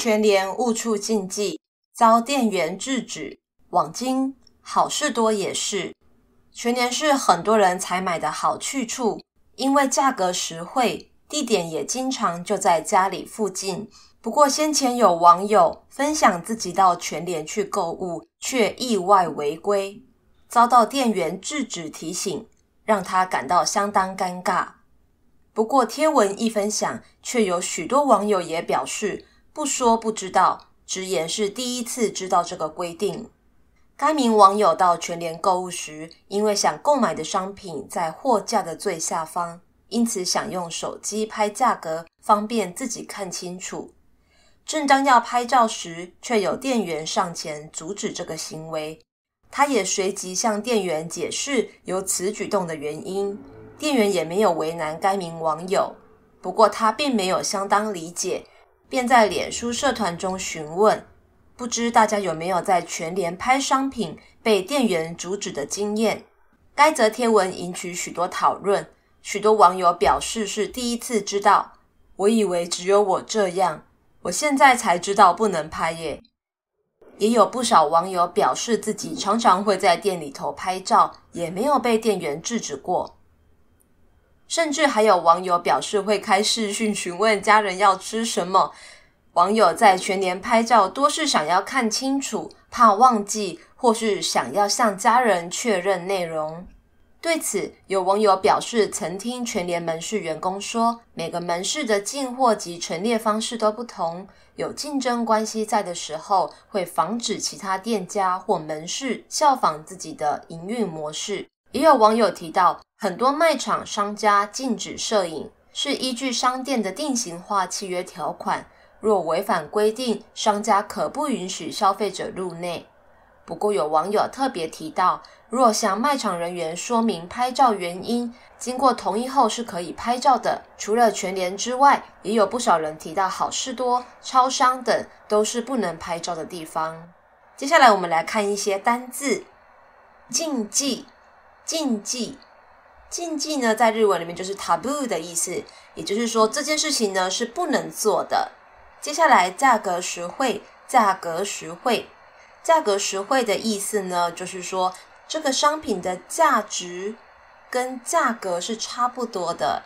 全联误触禁忌，遭店员制止。网经好事多也是，全联是很多人采买的好去处，因为价格实惠，地点也经常就在家里附近。不过先前有网友分享自己到全联去购物，却意外违规，遭到店员制止提醒，让他感到相当尴尬。不过贴文一分享，却有许多网友也表示不说不知道，直言是第一次知道这个规定。该名网友到全联购物时，因为想购买的商品在货架的最下方，因此想用手机拍价格，方便自己看清楚。正当要拍照时，却有店员上前阻止这个行为。他也随即向店员解释有此举动的原因，店员也没有为难该名网友。不过他并没有相当理解，便在脸书社团中询问：不知大家有没有在全联拍商品被店员阻止的经验？该则贴文引起许多讨论，许多网友表示是第一次知道，我以为只有我这样。我现在才知道不能拍耶，也有不少网友表示自己常常会在店里头拍照，也没有被店员制止过。甚至还有网友表示会开视讯询问家人要吃什么。网友在全联拍照，多是想要看清楚，怕忘记，或是想要向家人确认内容。对此，有网友表示，曾听全联门市员工说，每个门市的进货及陈列方式都不同，有竞争关系在的时候，会防止其他店家或门市效仿自己的营运模式。也有网友提到，很多卖场商家禁止摄影，是依据商店的定型化契约条款，若违反规定，商家可不允许消费者入内。不过，有网友特别提到，若向卖场人员说明拍照原因，经过同意后是可以拍照的。除了全联之外，也有不少人提到好事多、超商等都是不能拍照的地方。接下来我们来看一些单字：禁忌、禁忌、禁忌呢，在日文里面就是 taboo 的意思，也就是说这件事情呢是不能做的。接下来价格实惠，价格实惠，价格实惠的意思呢，就是说。这个商品的价值跟价格是差不多的，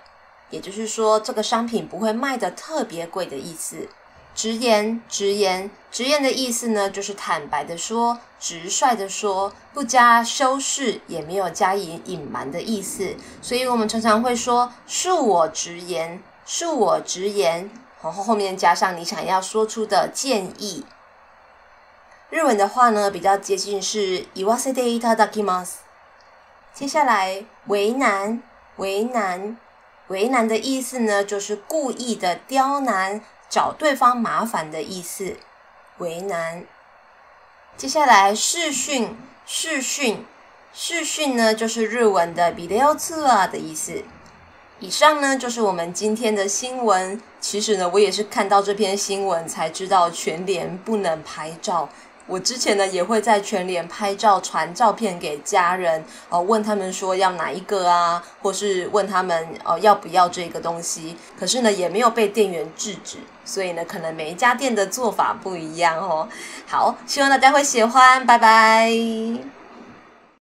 也就是说，这个商品不会卖的特别贵的意思。直言，直言，直言的意思呢，就是坦白的说，直率的说，不加修饰，也没有加以隐瞒的意思。所以我们常常会说“恕我直言”，“恕我直言”，然后后面加上你想要说出的建议。日文的话呢，比较接近是言わせていただきます。接下来，为难，为难，为难的意思呢，就是故意的刁难， 找对方麻烦的意思。为难。接下来，视讯，视讯，视讯呢，就是日文的ビデオ通话的意思。以上呢，就是我们今天的新闻。其实呢，我也是看到这篇新闻才知道全联不能拍照。 我之前呢也会在全联拍照传照片给家人，哦，问他们说要哪一个啊，或是问他们哦要不要这个东西，可是呢也没有被店员制止，所以呢可能每一家店的做法不一样哦。好，希望大家会喜欢，拜拜。